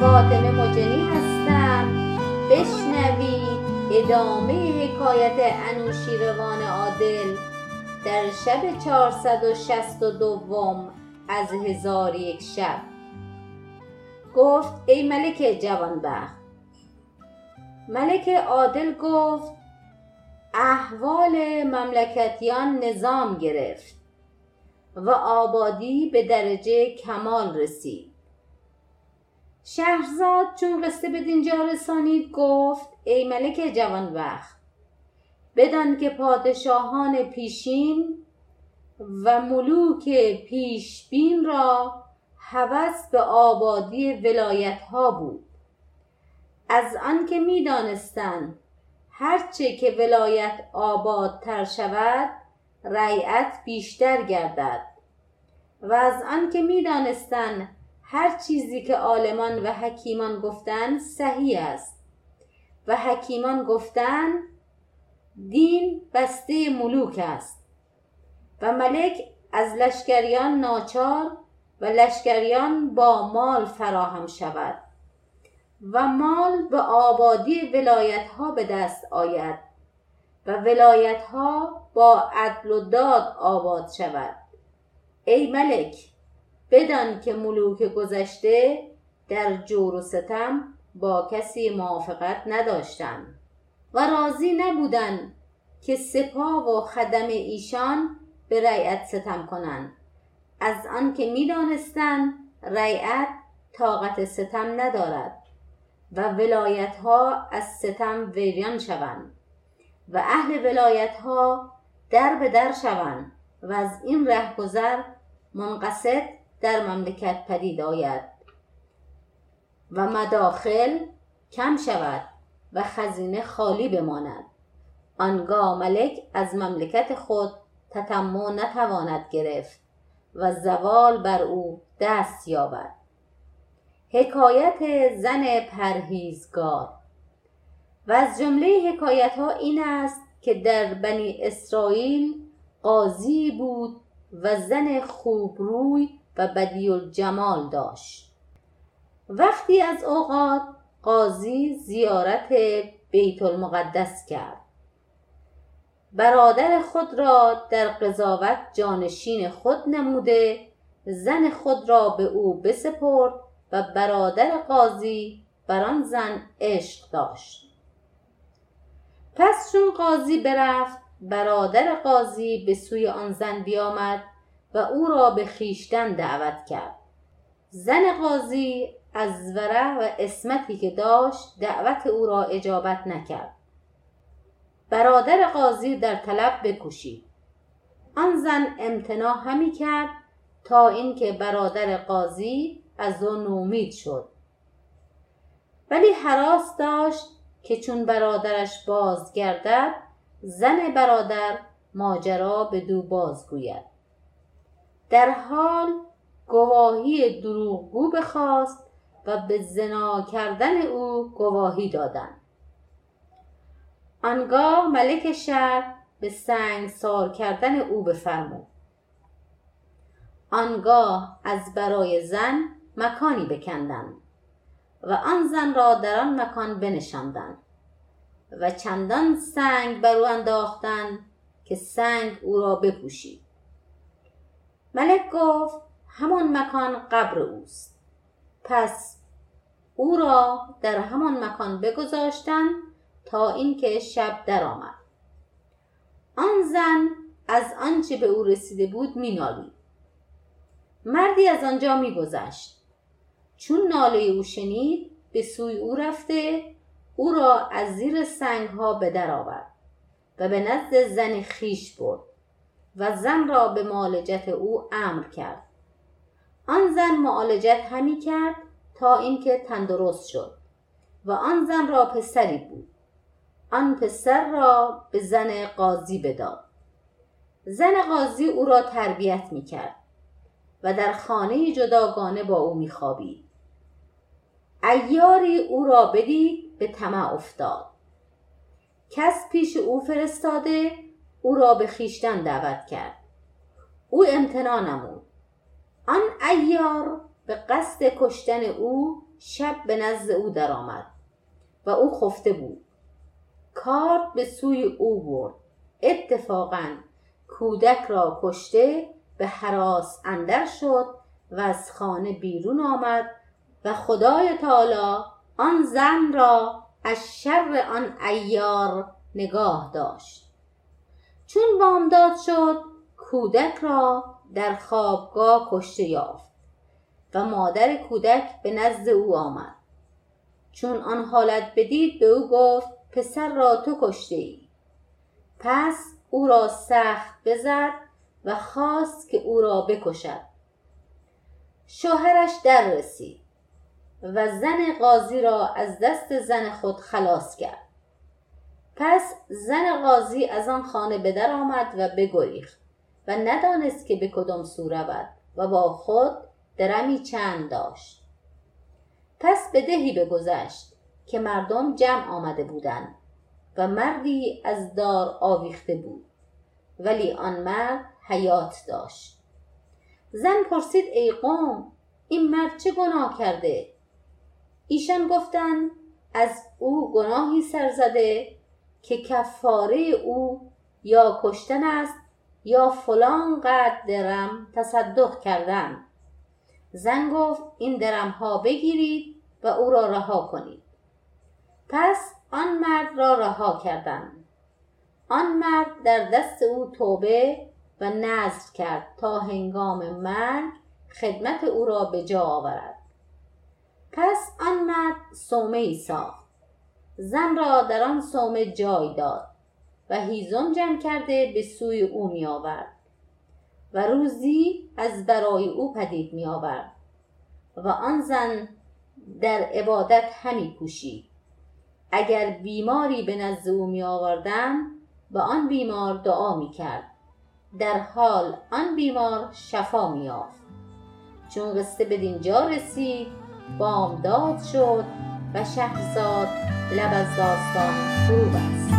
فاطمه مجنی هستم. بشنوید ادامه حکایت انوشیروان عادل در شب چهارصد و شصت و دوم از هزار یک شب. گفت ای ملک جوانبخت. ملک عادل گفت احوال مملکتیان نظام گرفت و آبادی به درجه کمال رسید. شهرزاد چون قصه به دینجا رسانید گفت ای ملک جوانبخت بدان که پادشاهان پیشین و ملوک پیشبین را هوس به آبادی ولایت ها بود. از آنکه می دانستند هرچه که ولایت آبادتر شود رعیت بیشتر گردد. و از آنکه می دانستند هر چیزی که عالمان و حکیمان گفتند صحیح است. و حکیمان گفتند دین بسته ملوک است. و ملک از لشکریان ناچار و لشکریان با مال فراهم شود. و مال به آبادی ولایت ها به دست آید و ولایت ها با عدل و داد آباد شود. ای ملک بدان که ملوک گذشته در جور و ستم با کسی موافقت نداشتند و راضی نبودند که سپاه و خدم ایشان به رعیت ستم کنند. از آنکه می‌دانستند رعیت طاقت ستم ندارد و ولایت ها از ستم ویریان شوند و اهل ولایت ها در به در شوند و از این رهگذر منقصد در مملکت پدید آید و مداخل کم شود و خزینه خالی بماند. آنگاه ملک از مملکت خود تتمع نتواند گرفت و زوال بر او دست یابد. حکایت زن پرهیزگار و از جمله حکایت ها این است که در بنی اسرائیل قاضی بود و زن خوبروی و بدی الجمال داشت. وقتی از اوقات قاضی زیارت بیت المقدس کرد. برادر خود را در قضاوت جانشین خود نموده زن خود را به او بسپرد و برادر قاضی بر آن زن عشق داشت. پس چون قاضی برفت برادر قاضی به سوی آن زن بیامد و او را به خیشتن دعوت کرد. زن قاضی از ورع و اسمتی که داشت دعوت او را اجابت نکرد. برادر قاضی در طلب بکوشید. آن زن امتناع همی کرد تا اینکه برادر قاضی از او نومید شد. ولی حراس داشت که چون برادرش بازگردد زن برادر ماجرا به دو بازگوید. در حال گواهی دروغگو بخواست و به زنا کردن او گواهی دادند آنگاه ملک شهر به سنگ سار کردن او بفرمود. آنگاه از برای زن مکانی بکندند و آن زن را در آن مکان بنشاندند و چندان سنگ بر او انداختند که سنگ او را بپوشید. ملک گفت همان مکان قبر اوست. پس او را در همان مکان بگذاشتند تا اینکه شب درآمد. آن زن از آنچه به او رسیده بود مینالید. مردی از آنجا میگذشت. چون ناله او شنید به سوی او رفته او را از زیر سنگ ها به در آورد و به نزد زن خیش برد. و زن را به معالجت او امر کرد. آن زن معالجت همی کرد تا اینکه تندرست شد و آن زن را پسری بود. آن پسر را به زن قاضی بداد. زن قاضی او را تربیت می کرد و در خانه جداگانه با او می خوابید. ایاری او را بدید به طمع افتاد. کس پیش او فرستاده او را به خیشتن دعوت کرد. او امتناع نمود. آن ایار به قصد کشتن او شب به نزد او درآمد و او خفته بود. کارد به سوی او برد. اتفاقا کودک را کشته به حراس اندر شد و از خانه بیرون آمد و خدای تعالی آن زن را از شر آن ایار نگاه داشت. چون بامداد شد کودک را در خوابگاه کشته یافت و مادر کودک به نزد او آمد. چون آن حالت بدید به او گفت پسر را تو کشته ای پس او را سخت بزد و خواست که او را بکشد. شوهرش در رسید و زن قاضی را از دست زن خود خلاص کرد. پس زن قاضی از آن خانه به در آمد و بگریخت و ندانست که به کدام سو رود و با خود درمی چند داشت. پس به دهی بگذشت که مردم جمع آمده بودند و مردی از دار آویخته بود ولی آن مرد حیات داشت. زن پرسید ای قوم این مرد چه گناه کرده؟ ایشان گفتند از او گناهی سر زده که کفاره او یا کشتن است یا فلان قد درم تصدق کردن. زن گفت این درم ها بگیرید و او را رها کنید. پس آن مرد را رها کردند آن مرد در دست او توبه و نذر کرد تا هنگام مرگ خدمت او را به جا آورد. پس آن مرد سومه ای ساخت. زن را در آن سومه جای داد و هیزم جمع کرده به سوی او می آورد و روزی از برای او پدید می آورد و آن زن در عبادت همی کوشید. اگر بیماری به نزد او می آوردن به آن بیمار دعا می کرد در حال آن بیمار شفا می یافت چون قصه به دینجا رسید بامداد شد و شهرزاد لب از داستان فرو بست